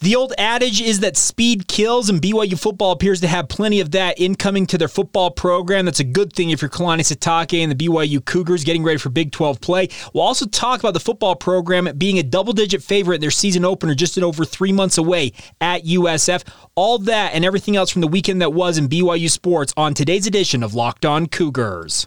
The old adage is that speed kills, and BYU football appears to have plenty of that incoming to their football program. That's a good thing if you're Kalani Sitake and the BYU Cougars getting ready for Big 12 play. We'll also talk about the football program being a double digit favorite in their season opener just in over three months away at USF. All that and everything else from the weekend that was in BYU sports on today's edition of Locked On Cougars.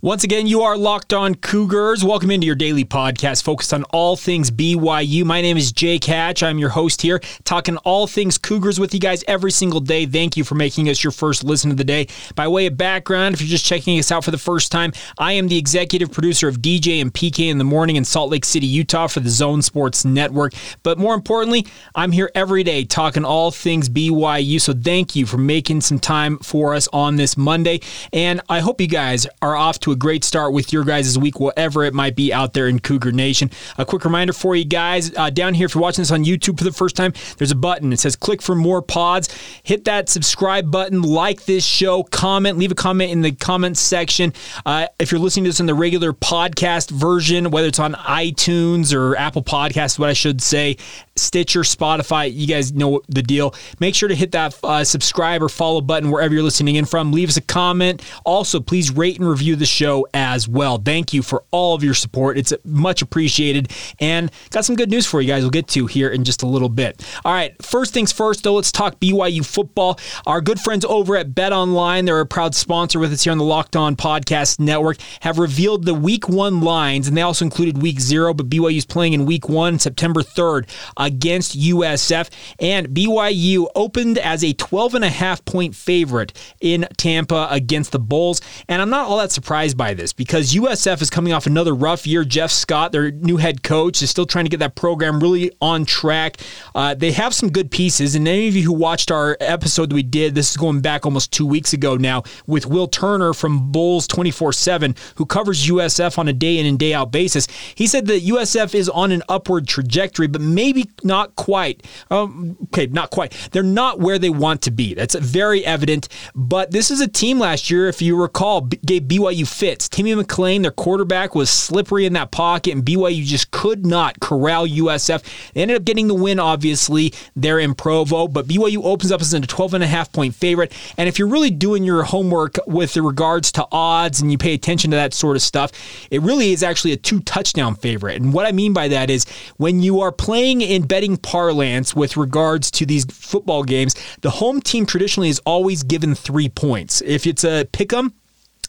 Once again, you are locked on Cougars. Welcome into your daily podcast focused on all things BYU. My name is Jake Hatch. I'm your host here, talking all things Cougars with you guys every single day. Thank you for making us your first listen of the day. By way of background, if you're just checking us out for the first time, I am the executive producer of DJ and PK in the morning in Salt Lake City, Utah for the Zone Sports Network. But more importantly, I'm here every day talking all things BYU. So thank you for making some time for us on this Monday. And I hope you guys are off to a great start with your guys' week, whatever it might be out there in Cougar Nation. A quick reminder for you guys uh, down here, if you're watching this on YouTube for the first time, there's a button. It says click for more pods. Hit that subscribe button, like this show, comment, leave a comment in the comments section. Uh, if you're listening to this in the regular podcast version, whether it's on iTunes or Apple Podcasts, what I should say, Stitcher, Spotify, you guys know the deal. Make sure to hit that uh, subscribe or follow button wherever you're listening in from. Leave us a comment. Also, please rate and review the show as well. Thank you for all of your support. It's much appreciated. And got some good news for you guys we'll get to here in just a little bit. All right, first things first, though, let's talk BYU football. Our good friends over at Bet Online, they're a proud sponsor with us here on the Locked On Podcast Network, have revealed the week one lines, and they also included week zero, but BYU's playing in week one, September 3rd against USF. And BYU opened as a 12 and a half point favorite in Tampa against the Bulls. And I'm not all that surprised by this because USF is coming off another rough year. Jeff Scott, their new head coach, is still trying to get that program really on track. Uh, they have some good pieces. And any of you who watched our episode that we did, this is going back almost two weeks ago now, with Will Turner from Bulls 24 7, who covers USF on a day in and day out basis. He said that USF is on an upward trajectory, but maybe not quite. Um, okay, not quite. They're not where they want to be. That's very evident. But this is a team last year, if you recall, gave BYU fits. Timmy McClain, their quarterback, was slippery in that pocket, and BYU just could not corral USF. They ended up getting the win, obviously, there in Provo, but BYU opens up as a 12 and a half point favorite. And if you're really doing your homework with regards to odds and you pay attention to that sort of stuff, it really is actually a two touchdown favorite. And what I mean by that is when you are playing in betting parlance with regards to these football games, the home team traditionally is always given three points. If it's a pick 'em,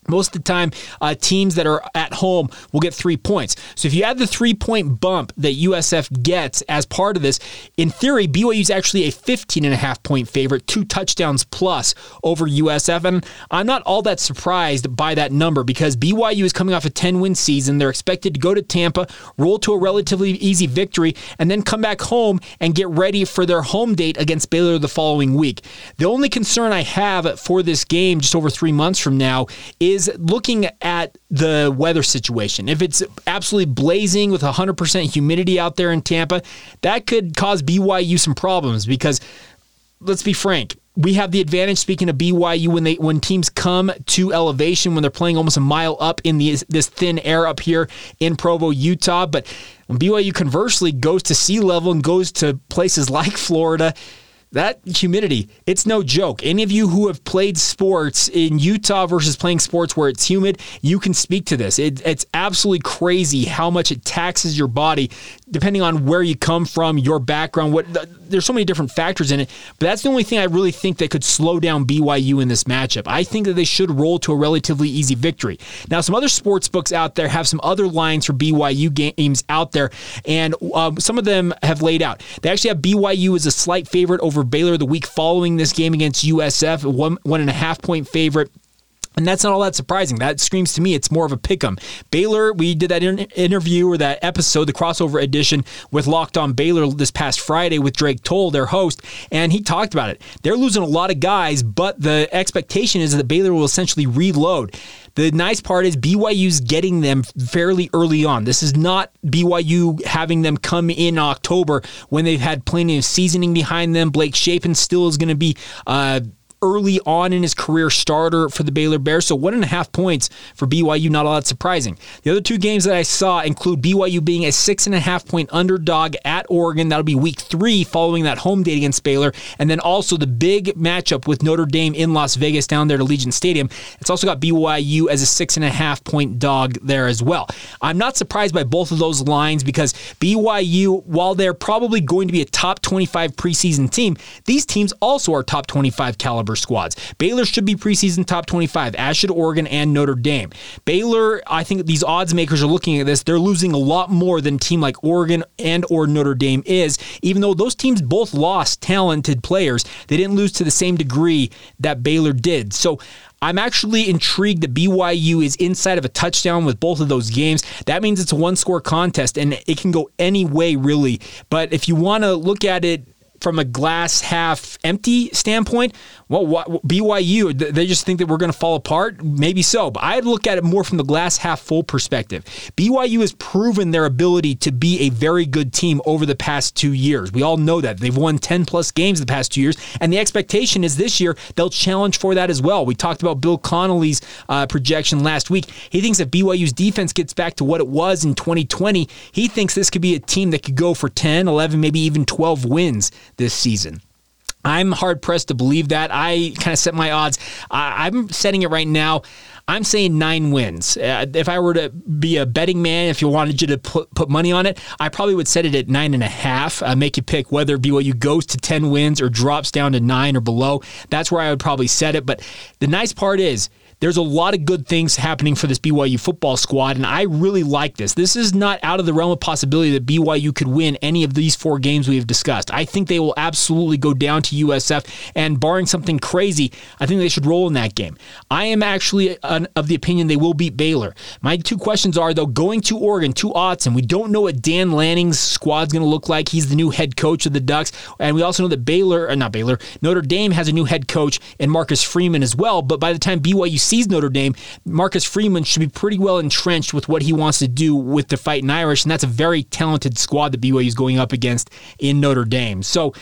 most of the time, uh, teams that are at home will get three points. So if you add the three point bump that USF gets as part of this, in theory, BYU is actually a 15 and a half point favorite, two touchdowns plus over USF. And I'm not all that surprised by that number because BYU is coming off a 10 win season. They're expected to go to Tampa, roll to a relatively easy victory, and then come back home and get ready for their home date against Baylor the following week. The only concern I have for this game just over three months from now is is looking at the weather situation. If it's absolutely blazing with 100% humidity out there in Tampa, that could cause BYU some problems because let's be frank, we have the advantage speaking of BYU when they when teams come to elevation when they're playing almost a mile up in the, this thin air up here in Provo, Utah, but when BYU conversely goes to sea level and goes to places like Florida, that humidity, it's no joke. Any of you who have played sports in Utah versus playing sports where it's humid, you can speak to this. It, it's absolutely crazy how much it taxes your body, depending on where you come from, your background. What there's so many different factors in it, but that's the only thing I really think that could slow down BYU in this matchup. I think that they should roll to a relatively easy victory. Now, some other sports books out there have some other lines for BYU games out there, and um, some of them have laid out. They actually have BYU as a slight favorite over Baylor the week following this game against USF, one one and a half point favorite And that's not all that surprising. That screams to me it's more of a pick 'em. Baylor, we did that in- interview or that episode, the crossover edition with Locked On Baylor this past Friday with Drake Toll, their host, and he talked about it. They're losing a lot of guys, but the expectation is that Baylor will essentially reload. The nice part is BYU's getting them fairly early on. This is not BYU having them come in October when they've had plenty of seasoning behind them. Blake Shapen still is going to be. Uh, early on in his career starter for the Baylor Bears. So one and a half points for BYU, not all that surprising. The other two games that I saw include BYU being a six and a half point underdog at Oregon. That'll be week three following that home date against Baylor. And then also the big matchup with Notre Dame in Las Vegas down there at Allegiant Stadium. It's also got BYU as a six and a half point dog there as well. I'm not surprised by both of those lines because BYU, while they're probably going to be a top 25 preseason team, these teams also are top 25 caliber caliber squads. Baylor should be preseason top 25, as should Oregon and Notre Dame. Baylor, I think these odds makers are looking at this. They're losing a lot more than team like Oregon and or Notre Dame is, even though those teams both lost talented players. They didn't lose to the same degree that Baylor did. So I'm actually intrigued that BYU is inside of a touchdown with both of those games. That means it's a one score contest and it can go any way, really. But if you want to look at it from a glass half empty standpoint, well, BYU, they just think that we're going to fall apart? Maybe so, but I'd look at it more from the glass half full perspective. BYU has proven their ability to be a very good team over the past two years. We all know that. They've won 10 plus games the past two years, and the expectation is this year they'll challenge for that as well. We talked about Bill Connelly's uh, projection last week. He thinks if BYU's defense gets back to what it was in 2020, he thinks this could be a team that could go for 10, 11, maybe even 12 wins this season. I'm hard pressed to believe that. I kind of set my odds. I'm setting it right now. I'm saying nine wins. Uh, if I were to be a betting man, if you wanted you to put, put money on it, I probably would set it at nine and a half. Uh, make you pick whether BYU goes to 10 wins or drops down to nine or below. That's where I would probably set it. But the nice part is, there's a lot of good things happening for this BYU football squad, and I really like this. This is not out of the realm of possibility that BYU could win any of these four games we have discussed. I think they will absolutely go down to USF, and barring something crazy, I think they should roll in that game. I am actually of the opinion they will beat Baylor. My two questions are, though, going to Oregon, to Autzen, we don't know what Dan Lanning's squad's going to look like. He's the new head coach of the Ducks, and we also know that Baylor, uh, not Baylor, Notre Dame has a new head coach and Marcus Freeman as well, but by the time BYU sees Notre Dame, Marcus Freeman should be pretty well entrenched with what he wants to do with the Fighting Irish, and that's a very talented squad that BYU is going up against in Notre Dame. So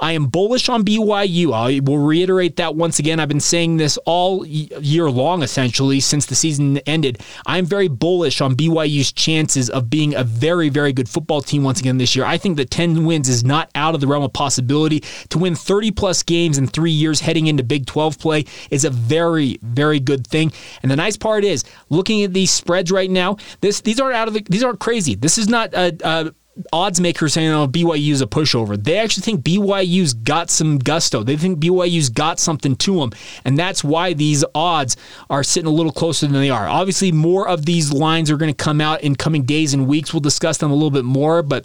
I am bullish on BYU. I will reiterate that once again. I've been saying this all year long, essentially, since the season ended. I'm very bullish on BYU's chances of being a very, very good football team once again this year. I think that 10 wins is not out of the realm of possibility. To win 30 plus games in three years heading into Big 12 play is a very, very good thing. And the nice part is, looking at these spreads right now, this these aren't out of the, these aren't crazy. This is not a, a odds makers saying, oh, BYU's a pushover. They actually think BYU's got some gusto. They think BYU's got something to them. And that's why these odds are sitting a little closer than they are. Obviously, more of these lines are going to come out in coming days and weeks. We'll discuss them a little bit more, but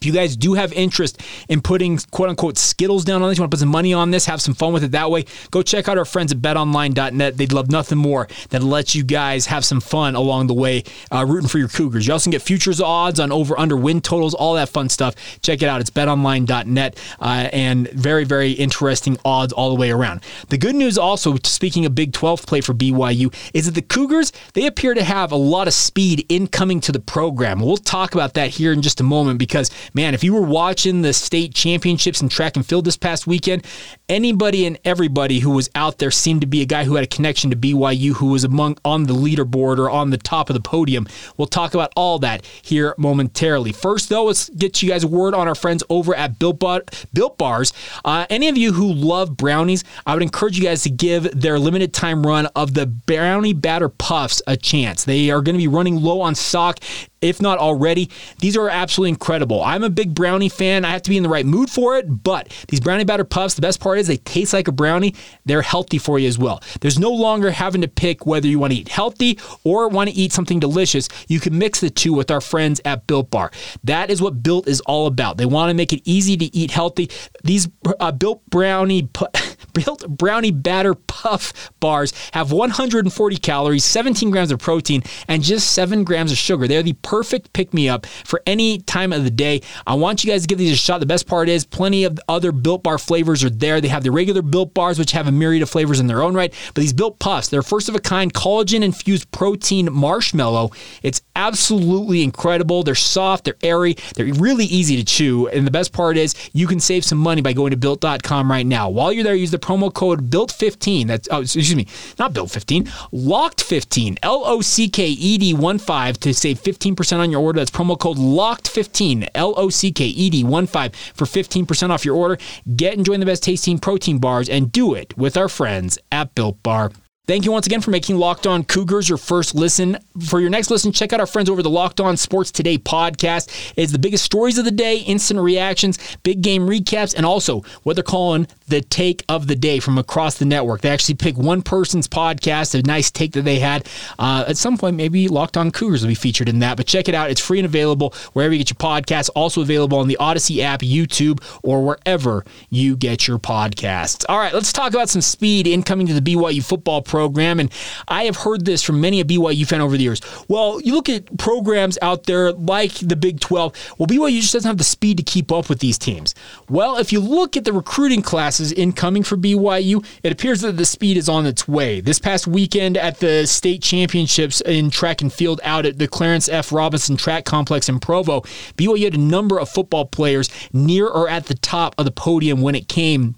if you guys do have interest in putting quote unquote Skittles down on this, you want to put some money on this, have some fun with it that way, go check out our friends at betonline.net. They'd love nothing more than let you guys have some fun along the way, uh, rooting for your Cougars. You also can get futures odds on over under win totals, all that fun stuff. Check it out. It's betonline.net uh, and very, very interesting odds all the way around. The good news also, speaking of Big 12 play for BYU, is that the Cougars, they appear to have a lot of speed incoming to the program. We'll talk about that here in just a moment because man, if you were watching the state championships in track and field this past weekend, anybody and everybody who was out there seemed to be a guy who had a connection to BYU, who was among on the leaderboard or on the top of the podium. We'll talk about all that here momentarily. First, though, let's get you guys a word on our friends over at Built, Bar, Built Bars. Uh, any of you who love brownies, I would encourage you guys to give their limited time run of the Brownie Batter Puffs a chance. They are going to be running low on stock if not already. These are absolutely incredible. I'm a big brownie fan. I have to be in the right mood for it, but these brownie batter puffs, the best part is they taste like a brownie. They're healthy for you as well. There's no longer having to pick whether you want to eat healthy or want to eat something delicious. You can mix the two with our friends at Built Bar. That is what Built is all about. They want to make it easy to eat healthy. These uh, Built brownie pu- Built Brownie Batter Puff bars have 140 calories, 17 grams of protein, and just 7 grams of sugar. They're the perfect pick me up for any time of the day. I want you guys to give these a shot. The best part is plenty of other Built Bar flavors are there. They have the regular Built Bars, which have a myriad of flavors in their own right, but these Built Puffs, they're first of a kind collagen infused protein marshmallow. It's absolutely incredible. They're soft, they're airy, they're really easy to chew. And the best part is you can save some money by going to built.com right now. While you're there, use the promo code BUILT15. That's, oh, excuse me, not BUILT15, LOCKED15, L O C K E D 1 5 to save 15% on your order. That's promo code LOCKED15, L O C K E D 1 5 for 15% off your order. Get and join the best tasting protein bars and do it with our friends at Built Bar. Thank you once again for making Locked On Cougars your first listen. For your next listen, check out our friends over the Locked On Sports Today podcast. It's the biggest stories of the day, instant reactions, big game recaps, and also what they're calling the take of the day from across the network. They actually pick one person's podcast, a nice take that they had. Uh, at some point, maybe Locked On Cougars will be featured in that, but check it out. It's free and available wherever you get your podcasts. Also available on the Odyssey app, YouTube, or wherever you get your podcasts. All right, let's talk about some speed incoming to the BYU football program. And I have heard this from many a BYU fan over the years. Well, you look at programs out there like the Big 12. Well, BYU just doesn't have the speed to keep up with these teams. Well, if you look at the recruiting classes incoming for BYU, it appears that the speed is on its way. This past weekend at the state championships in track and field out at the Clarence F. Robinson Track Complex in Provo, BYU had a number of football players near or at the top of the podium when it came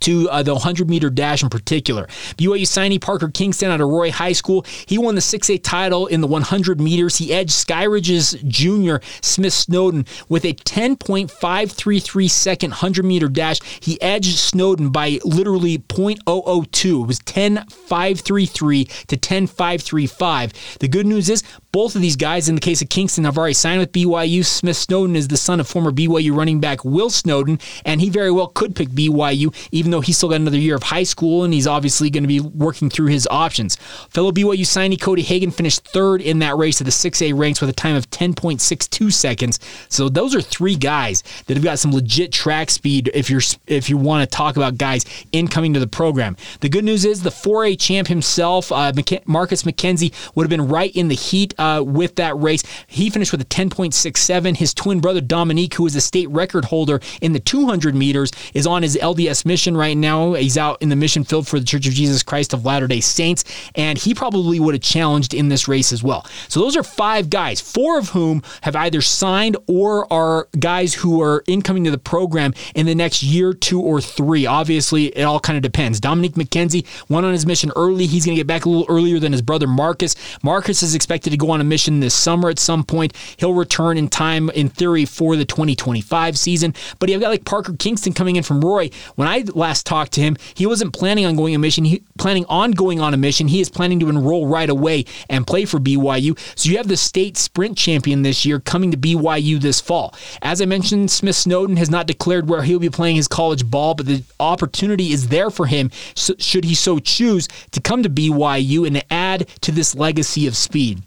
to uh, the 100 meter dash in particular. BYU signee Parker Kingston out of Roy High School. He won the 6A title in the 100 meters. He edged Skyridge's junior Smith Snowden with a 10.533 second 100 meter dash. He edged Snowden by literally 0.002. It was 10.533 to 10.535. The good news is both of these guys, in the case of Kingston, have already signed with BYU. Smith Snowden is the son of former BYU running back Will Snowden, and he very well could pick BYU, even though he's still got another year of high school and he's obviously going to be working through his options. Fellow BYU signee Cody Hagan finished third in that race at the 6A ranks with a time of 10.62 seconds. So those are three guys that have got some legit track speed if you're if you want to talk about guys incoming to the program. The good news is the 4A champ himself, uh, Marcus McKenzie, would have been right in the heat uh, with that race. He finished with a 10.67. His twin brother Dominique, who is a state record holder in the 200 meters, is on his LDS mission right now. He's out in the mission field for the Church of Jesus Christ of Latter day Saints, and he probably would have challenged in this race as well. So those are five guys, four of whom have either signed or are guys who are incoming to the program in the next year, two, or three. Obviously, it all kind of depends. Dominique McKenzie went on his mission early. He's going to get back a little earlier than his brother Marcus. Marcus is expected to go on a mission this summer at some point. He'll return in time, in theory, for the 2025 season. But you've got like Parker Kingston coming in from Roy. When I last talked to him, he wasn't planning on going a mission. He planning on going on a mission. He is planning to enroll right away and play for BYU. So you have the state sprint champion this year coming to BYU this fall. As I mentioned, Smith Snowden has not declared where he'll be playing his college ball, but the opportunity is there for him should he so choose to come to BYU and add to this legacy of speed.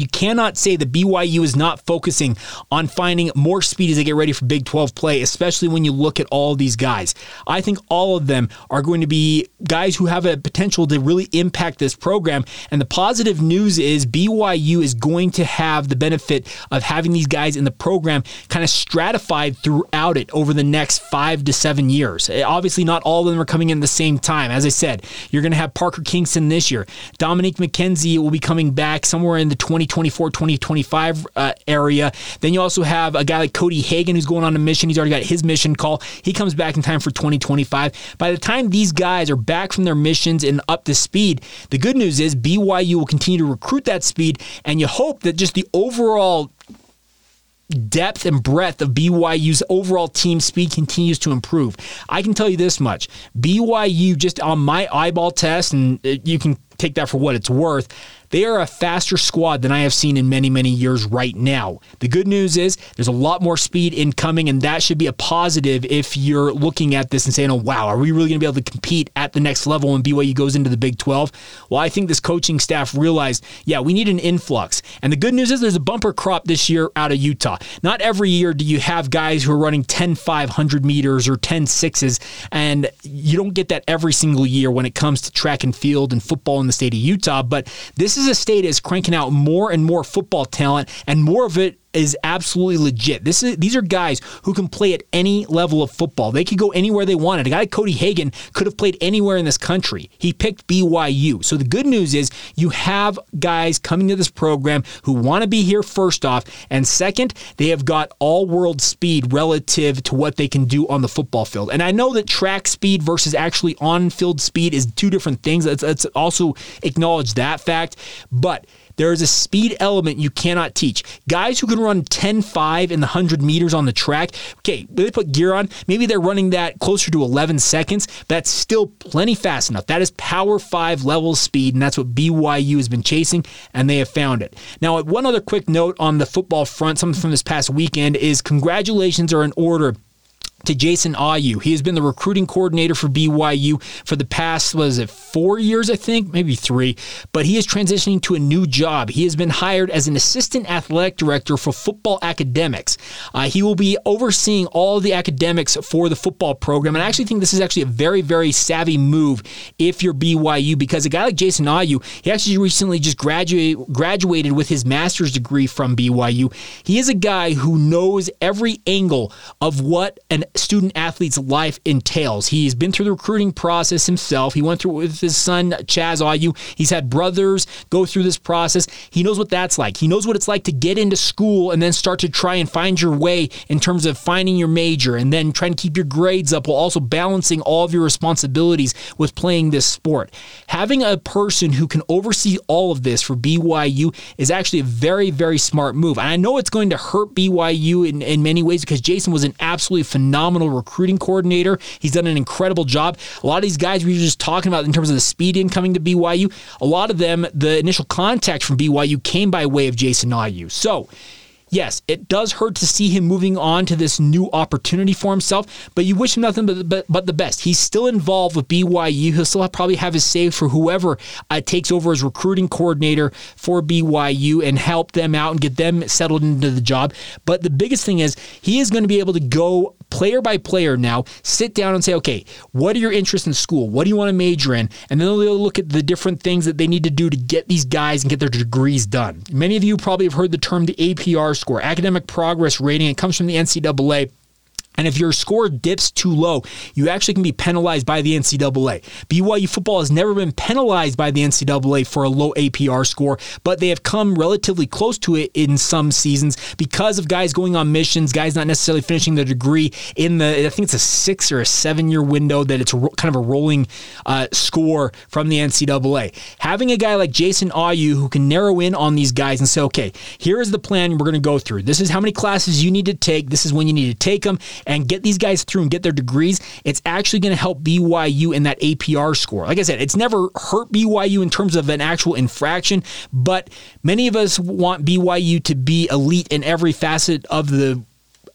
You cannot say that BYU is not focusing on finding more speed as they get ready for Big 12 play, especially when you look at all these guys. I think all of them are going to be guys who have a potential to really impact this program. And the positive news is BYU is going to have the benefit of having these guys in the program kind of stratified throughout it over the next five to seven years. Eh, obviously, not all of them are coming in at the same time. As I said, you're going to have Parker Kingston this year. Dominique McKenzie will be coming back somewhere in the 20 2024 2025 uh, area. Then you also have a guy like Cody Hagan who's going on a mission. He's already got his mission call. He comes back in time for 2025. By the time these guys are back from their missions and up to speed, the good news is BYU will continue to recruit that speed, and you hope that just the overall depth and breadth of BYU's overall team speed continues to improve. I can tell you this much BYU, just on my eyeball test, and uh, you can take that for what it's worth, They are a faster squad than I have seen in many, many years right now. The good news is there's a lot more speed incoming, and that should be a positive if you're looking at this and saying, oh, wow, are we really going to be able to compete at the next level when BYU goes into the Big 12? Well, I think this coaching staff realized, yeah, we need an influx. And the good news is there's a bumper crop this year out of Utah. Not every year do you have guys who are running 10 500 meters or 10 sixes, and you don't get that every single year when it comes to track and field and football in the state of Utah. But this is a state is cranking out more and more football talent, and more of it is absolutely legit. This is these are guys who can play at any level of football. They could go anywhere they wanted. A guy like Cody Hagan could have played anywhere in this country. He picked BYU. So the good news is you have guys coming to this program who want to be here first off, and second, they have got all world speed relative to what they can do on the football field. And I know that track speed versus actually on field speed is two different things. Let's, let's also acknowledge that fact, but there is a speed element you cannot teach. Guys who can run 10 5 in the 100 meters on the track, okay, they put gear on, maybe they're running that closer to 11 seconds, that's still plenty fast enough. That is Power 5 level speed, and that's what BYU has been chasing, and they have found it. Now, one other quick note on the football front, something from this past weekend, is congratulations are in order to Jason Ayu. He has been the recruiting coordinator for BYU for the past, was it four years, I think, maybe three, but he is transitioning to a new job. He has been hired as an assistant athletic director for football academics. Uh, he will be overseeing all the academics for the football program, and I actually think this is actually a very, very savvy move if you're BYU because a guy like Jason Ayu, he actually recently just graduate, graduated with his master's degree from BYU. He is a guy who knows every angle of what an student athlete's life entails. He's been through the recruiting process himself. He went through it with his son, Chaz Ayu. He's had brothers go through this process. He knows what that's like. He knows what it's like to get into school and then start to try and find your way in terms of finding your major and then trying to keep your grades up while also balancing all of your responsibilities with playing this sport. Having a person who can oversee all of this for BYU is actually a very, very smart move. And I know it's going to hurt BYU in, in many ways because Jason was an absolutely phenomenal phenomenal recruiting coordinator. He's done an incredible job. A lot of these guys we were just talking about in terms of the speed in coming to BYU, a lot of them, the initial contact from BYU came by way of Jason Ayu. So, yes, it does hurt to see him moving on to this new opportunity for himself, but you wish him nothing but, but, but the best. He's still involved with BYU. He'll still have, probably have his say for whoever uh, takes over as recruiting coordinator for BYU and help them out and get them settled into the job. But the biggest thing is he is going to be able to go player by player now, sit down and say, okay, what are your interests in school? What do you want to major in? And then they'll look at the different things that they need to do to get these guys and get their degrees done. Many of you probably have heard the term the APR score, academic progress rating. It comes from the NCAA. And if your score dips too low, you actually can be penalized by the NCAA. BYU football has never been penalized by the NCAA for a low APR score, but they have come relatively close to it in some seasons because of guys going on missions, guys not necessarily finishing their degree in the, I think it's a six or a seven year window that it's kind of a rolling uh, score from the NCAA. Having a guy like Jason Ayu who can narrow in on these guys and say, okay, here is the plan we're going to go through. This is how many classes you need to take. This is when you need to take them and get these guys through and get their degrees, it's actually going to help BYU in that APR score. Like I said, it's never hurt BYU in terms of an actual infraction, but many of us want BYU to be elite in every facet of the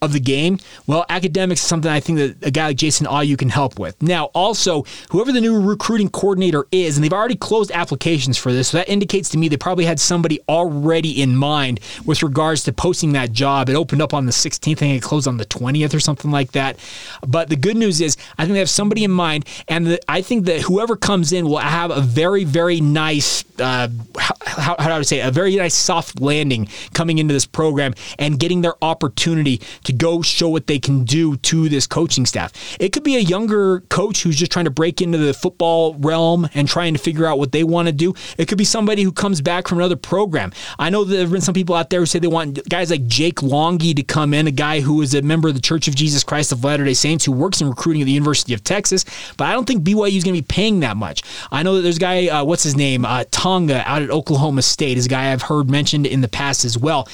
of the game, well, academics is something I think that a guy like Jason Ayu can help with. Now, also, whoever the new recruiting coordinator is, and they've already closed applications for this, so that indicates to me they probably had somebody already in mind with regards to posting that job. It opened up on the 16th, and it closed on the 20th or something like that. But the good news is, I think they have somebody in mind, and the, I think that whoever comes in will have a very, very nice, uh, how, how do I say, a very nice soft landing coming into this program and getting their opportunity to go show what they can do to this coaching staff. It could be a younger coach who's just trying to break into the football realm and trying to figure out what they want to do. It could be somebody who comes back from another program. I know there have been some people out there who say they want guys like Jake Longy to come in, a guy who is a member of the Church of Jesus Christ of Latter day Saints who works in recruiting at the University of Texas, but I don't think BYU is going to be paying that much. I know that there's a guy, uh, what's his name? Uh, Tonga out at Oklahoma State is a guy I've heard mentioned in the past as well.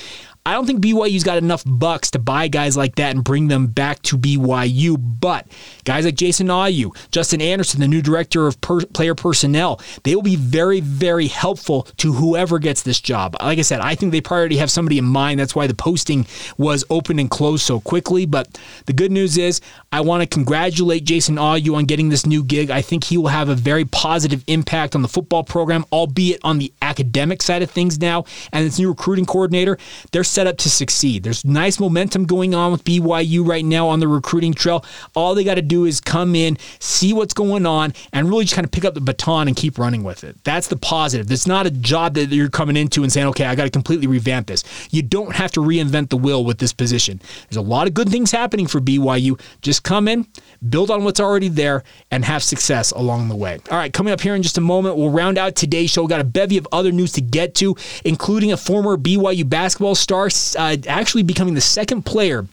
I don't think BYU's got enough bucks to buy guys like that and bring them back to BYU. But guys like Jason Ayu, Justin Anderson, the new director of per- player personnel, they will be very, very helpful to whoever gets this job. Like I said, I think they probably already have somebody in mind. That's why the posting was open and closed so quickly. But the good news is, I want to congratulate Jason Ayu on getting this new gig. I think he will have a very positive impact on the football program, albeit on the academic side of things now. And this new recruiting coordinator, they're set up to succeed. There's nice momentum going on with BYU right now on the recruiting trail. All they got to do is come in, see what's going on, and really just kind of pick up the baton and keep running with it. That's the positive. It's not a job that you're coming into and saying, okay, I got to completely revamp this. You don't have to reinvent the wheel with this position. There's a lot of good things happening for BYU. Just come in, build on what's already there, and have success along the way. All right, coming up here in just a moment, we'll round out today's show. We've got a bevy of other news to get to, including a former BYU basketball star uh, actually becoming the second player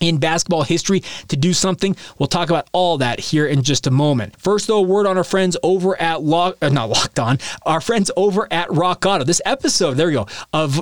in basketball history to do something. We'll talk about all that here in just a moment. First, though, a word on our friends over at Lock, uh, not Locked On, our friends over at Rock Auto. This episode, there you go, of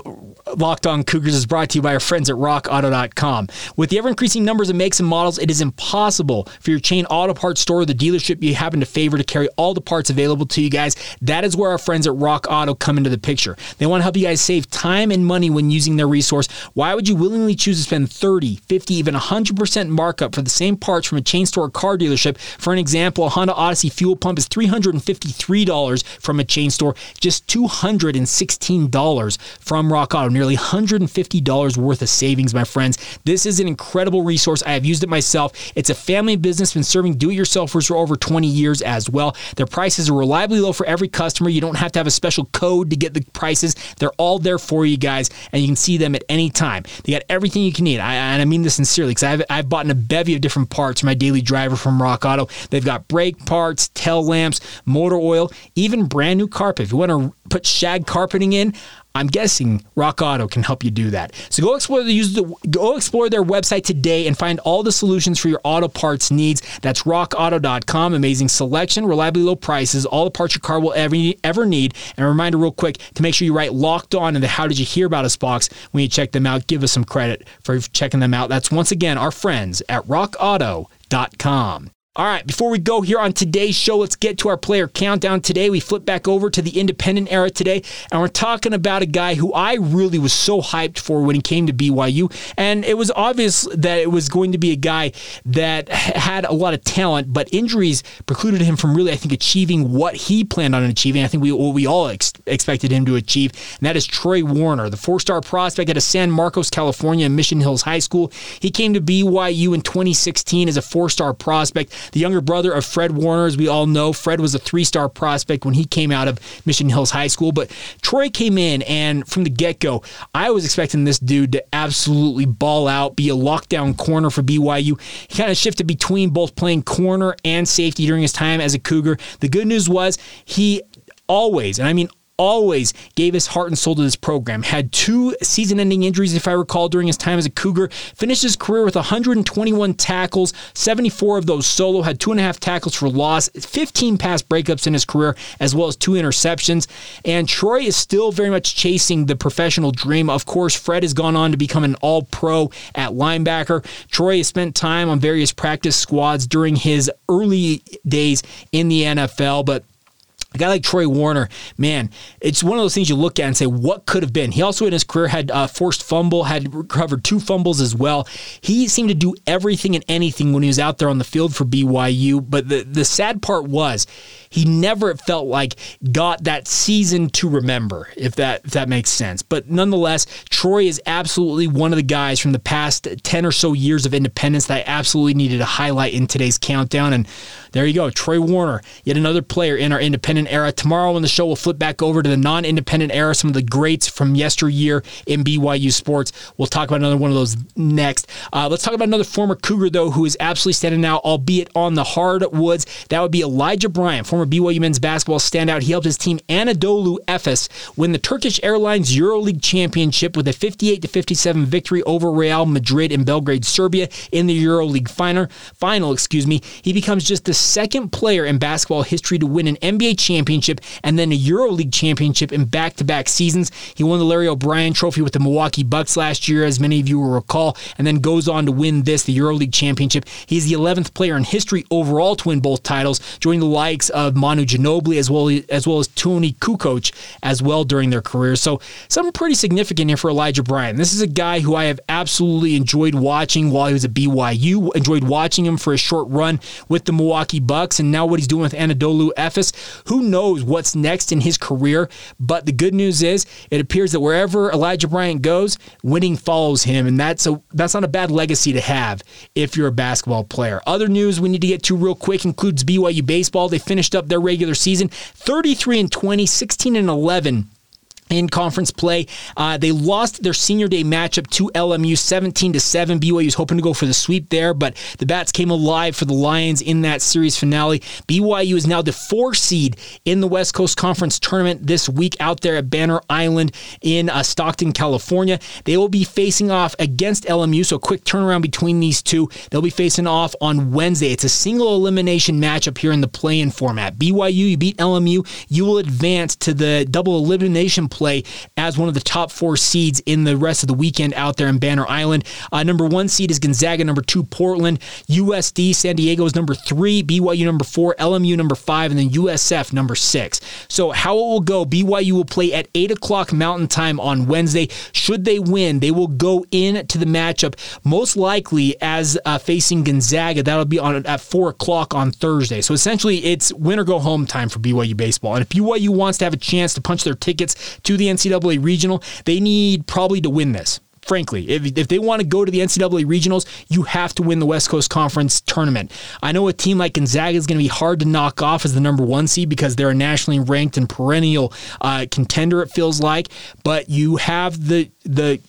Locked On Cougars is brought to you by our friends at RockAuto.com. With the ever increasing numbers of makes and models, it is impossible for your chain auto parts store or the dealership you happen to favor to carry all the parts available to you guys. That is where our friends at Rock Auto come into the picture. They want to help you guys save time and money when using their resource. Why would you willingly choose to spend 30, 50, even 100% markup for the same parts from a chain store car dealership? For an example, a Honda Odyssey fuel pump is $353 from a chain store, just $216 from Rock Auto. Nearly $150 worth of savings, my friends. This is an incredible resource. I have used it myself. It's a family business, been serving do it yourselfers for over 20 years as well. Their prices are reliably low for every customer. You don't have to have a special code to get the prices. They're all there for you guys, and you can see them at any time. They got everything you can need. I, and I mean this sincerely because I've, I've bought in a bevy of different parts for my daily driver from Rock Auto. They've got brake parts, tail lamps, motor oil, even brand new carpet. If you want to put shag carpeting in, I'm guessing Rock Auto can help you do that. So go explore the, go explore their website today and find all the solutions for your auto parts needs. That's rockauto.com. Amazing selection, reliably low prices, all the parts your car will ever ever need. And a reminder real quick to make sure you write locked on in the how did you hear about us box when you check them out. Give us some credit for checking them out. That's once again our friends at rockauto.com. All right, before we go here on today's show, let's get to our player countdown. Today, we flip back over to the independent era today, and we're talking about a guy who I really was so hyped for when he came to BYU. And it was obvious that it was going to be a guy that had a lot of talent, but injuries precluded him from really, I think, achieving what he planned on achieving. I think we, what we all ex- expected him to achieve, and that is Troy Warner, the four star prospect out of San Marcos, California, Mission Hills High School. He came to BYU in 2016 as a four star prospect the younger brother of Fred Warner, as we all know. Fred was a three star prospect when he came out of Mission Hills High School, but Troy came in, and from the get go, I was expecting this dude to absolutely ball out, be a lockdown corner for BYU. He kind of shifted between both playing corner and safety during his time as a Cougar. The good news was he always, and I mean always gave his heart and soul to this program. Had two season ending injuries, if I recall, during his time as a Cougar. Finished his career with 121 tackles, 74 of those solo, had two and a half tackles for loss, 15 pass breakups in his career, as well as two interceptions. And Troy is still very much chasing the professional dream. Of course, Fred has gone on to become an all pro at linebacker. Troy has spent time on various practice squads during his early days in the NFL, but a guy like Troy Warner, man, it's one of those things you look at and say, what could have been? He also in his career had a forced fumble, had recovered two fumbles as well. He seemed to do everything and anything when he was out there on the field for BYU. But the, the sad part was he never felt like got that season to remember, if that if that makes sense. But nonetheless, Troy is absolutely one of the guys from the past 10 or so years of independence that I absolutely needed to highlight in today's countdown. And there you go, Troy Warner, yet another player in our independent era. Tomorrow on the show, we'll flip back over to the non independent era, some of the greats from yesteryear in BYU sports. We'll talk about another one of those next. Uh, let's talk about another former Cougar, though, who is absolutely standing out, albeit on the hardwoods. That would be Elijah Bryant, former BYU men's basketball standout. He helped his team Anadolu Efes win the Turkish Airlines EuroLeague championship with a 58 57 victory over Real Madrid in Belgrade, Serbia, in the EuroLeague final. Final, excuse me. He becomes just the second player in basketball history to win an NBA championship championship and then a EuroLeague championship in back to back seasons. He won the Larry O'Brien trophy with the Milwaukee Bucks last year, as many of you will recall, and then goes on to win this, the EuroLeague championship. He's the 11th player in history overall to win both titles, joining the likes of Manu Ginobili as well as, well as Toni Kukoc as well during their careers. So something pretty significant here for Elijah Bryant. This is a guy who I have absolutely enjoyed watching while he was at BYU, enjoyed watching him for a short run with the Milwaukee Bucks, and now what he's doing with Anadolu Efes. Who knows what's next in his career? But the good news is it appears that wherever Elijah Bryant goes, winning follows him, and that's a that's not a bad legacy to have if you're a basketball player. Other news we need to get to real quick includes BYU baseball. They finished up their regular season 33 and 20, 16 and 11 in conference play. Uh, they lost their senior day matchup to LMU 17 to 7. BYU was hoping to go for the sweep there, but the Bats came alive for the Lions in that series finale. BYU is now the four seed in the West Coast Conference tournament this week out there at Banner Island in uh, Stockton, California. They will be facing off against LMU, so quick turnaround between these two. They'll be facing off on Wednesday. It's a single elimination matchup here in the play in format. BYU, you beat LMU, you will advance to the double elimination play as one of the top four seeds in the rest of the weekend out there in Banner Island. Uh, number one seed is Gonzaga, number two, Portland. USD, San Diego is number three, BYU number four, LMU number five, and then USF number six. So, how it will go BYU will play at 8 o'clock Mountain Time on Wednesday. Should they win, they will go into the matchup most likely as uh, facing Gonzaga. That'll be on at 4 o'clock on Thursday. So, essentially, it's win or go home time for BYU baseball. And if BYU wants to have a chance to punch their tickets to the NCAA regional, they need probably to win this frankly. If, if they want to go to the NCAA regionals, you have to win the West Coast Conference tournament. I know a team like Gonzaga is going to be hard to knock off as the number one seed because they're a nationally ranked and perennial uh, contender, it feels like, but you have the the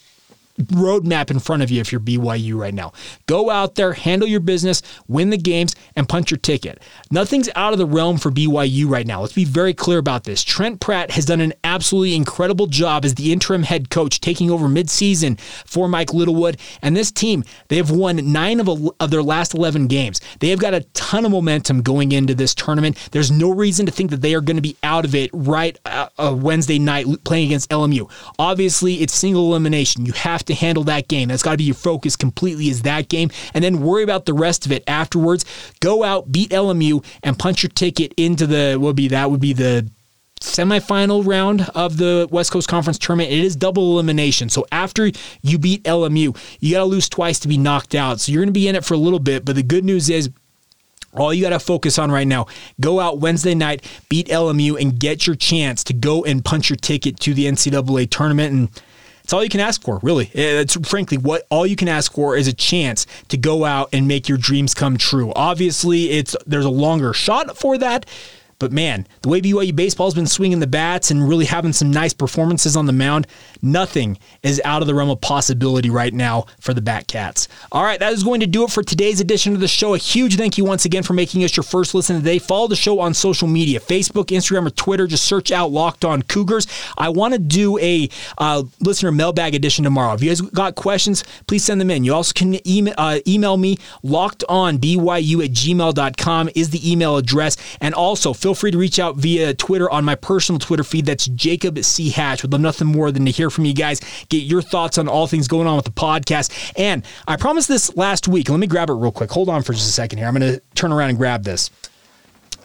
roadmap in front of you if you're BYU right now. Go out there, handle your business, win the games, and punch your ticket. Nothing's out of the realm for BYU right now. Let's be very clear about this. Trent Pratt has done an absolutely incredible job as the interim head coach, taking over midseason for Mike Littlewood. And this team, they have won nine of, a, of their last 11 games. They have got a ton of momentum going into this tournament. There's no reason to think that they are going to be out of it right uh, uh, Wednesday night playing against LMU. Obviously, it's single elimination. You have to handle that game. That's got to be your focus completely is that game, and then worry about the rest of it afterwards. Go out, beat LMU, and punch your ticket into the would be that would be the semifinal round of the West Coast Conference tournament. It is double elimination. So after you beat LMU, you got to lose twice to be knocked out. So you're going to be in it for a little bit. But the good news is, all you got to focus on right now, go out Wednesday night, beat LMU, and get your chance to go and punch your ticket to the NCAA tournament. And it's all you can ask for, really. It's frankly what all you can ask for is a chance to go out and make your dreams come true. Obviously, it's there's a longer shot for that, but man, the way BYU baseball's been swinging the bats and really having some nice performances on the mound, nothing is out of the realm of possibility right now for the Batcats. All right, that is going to do it for today's edition of the show. A huge thank you once again for making us your first listen today. Follow the show on social media Facebook, Instagram, or Twitter. Just search out Locked On Cougars. I want to do a uh, listener mailbag edition tomorrow. If you guys got questions, please send them in. You also can email, uh, email me, lockedonbyu at gmail.com is the email address. And also, feel free to reach out via Twitter on my personal Twitter feed. That's Jacob C. Hatch. Would love nothing more than to hear from you guys, get your thoughts on all things going on with the podcast. And I promised this last week. Let me grab it real quick. Hold on for just a second here. I'm going to turn around and grab this.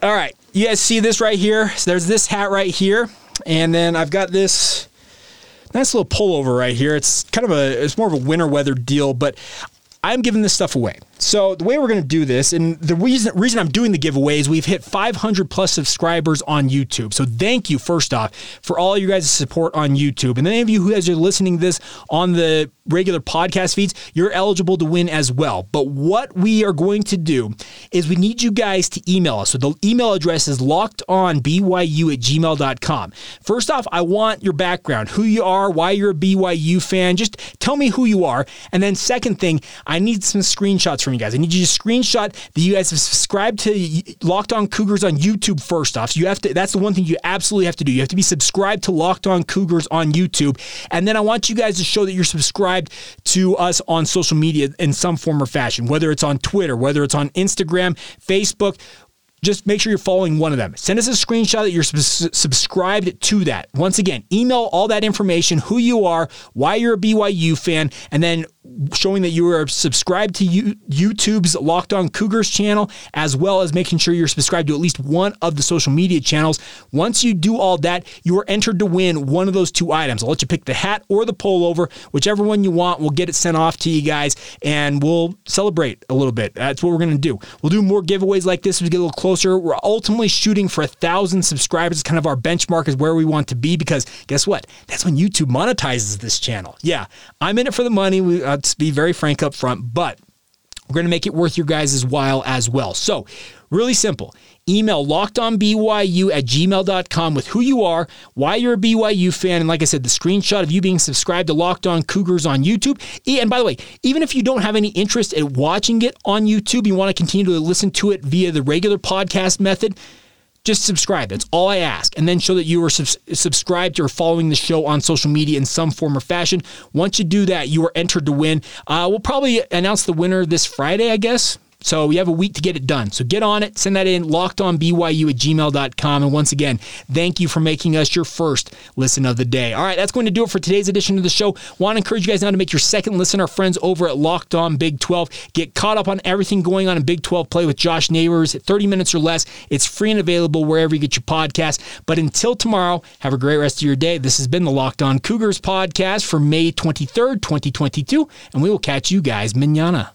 All right. You guys see this right here? So there's this hat right here. And then I've got this nice little pullover right here. It's kind of a, it's more of a winter weather deal, but I'm giving this stuff away. So the way we're going to do this, and the reason reason I'm doing the giveaway is we've hit 500 plus subscribers on YouTube. So thank you first off for all you guys' support on YouTube, and any of you who guys are listening to this on the regular podcast feeds, you're eligible to win as well. But what we are going to do is we need you guys to email us. So the email address is lockedonbyu at gmail.com. First off, I want your background, who you are, why you're a BYU fan. Just tell me who you are. And then second thing, I need some screenshots from you guys. I need you to screenshot that you guys have subscribed to Locked On Cougars on YouTube first off. So you have to that's the one thing you absolutely have to do. You have to be subscribed to Locked On Cougars on YouTube. And then I want you guys to show that you're subscribed to us on social media in some form or fashion, whether it's on Twitter, whether it's on Instagram, Facebook, just make sure you're following one of them. Send us a screenshot that you're subscribed to that. Once again, email all that information, who you are, why you're a BYU fan, and then showing that you are subscribed to YouTube's Locked On Cougars channel, as well as making sure you're subscribed to at least one of the social media channels. Once you do all that, you are entered to win one of those two items. I'll let you pick the hat or the pullover, whichever one you want. We'll get it sent off to you guys, and we'll celebrate a little bit. That's what we're going to do. We'll do more giveaways like this as we get a little closer. We're ultimately shooting for a thousand subscribers. It's kind of our benchmark is where we want to be because guess what? That's when YouTube monetizes this channel. Yeah, I'm in it for the money. We, uh, to be very frank up front, but we're going to make it worth your guys' while as well. So, really simple. Email lockedonbyu at gmail.com with who you are, why you're a BYU fan, and like I said, the screenshot of you being subscribed to Locked On Cougars on YouTube. And by the way, even if you don't have any interest in watching it on YouTube, you want to continue to listen to it via the regular podcast method, just subscribe. That's all I ask. And then show that you are sub- subscribed or following the show on social media in some form or fashion. Once you do that, you are entered to win. Uh, we'll probably announce the winner this Friday, I guess. So we have a week to get it done. So get on it, send that in, lockedonbyu at gmail.com. And once again, thank you for making us your first listen of the day. All right, that's going to do it for today's edition of the show. Want to encourage you guys now to make your second listen. Our friends over at Locked On Big 12. Get caught up on everything going on in Big 12 play with Josh Neighbors at 30 minutes or less. It's free and available wherever you get your podcast. But until tomorrow, have a great rest of your day. This has been the Locked On Cougars podcast for May 23rd, 2022, and we will catch you guys manana.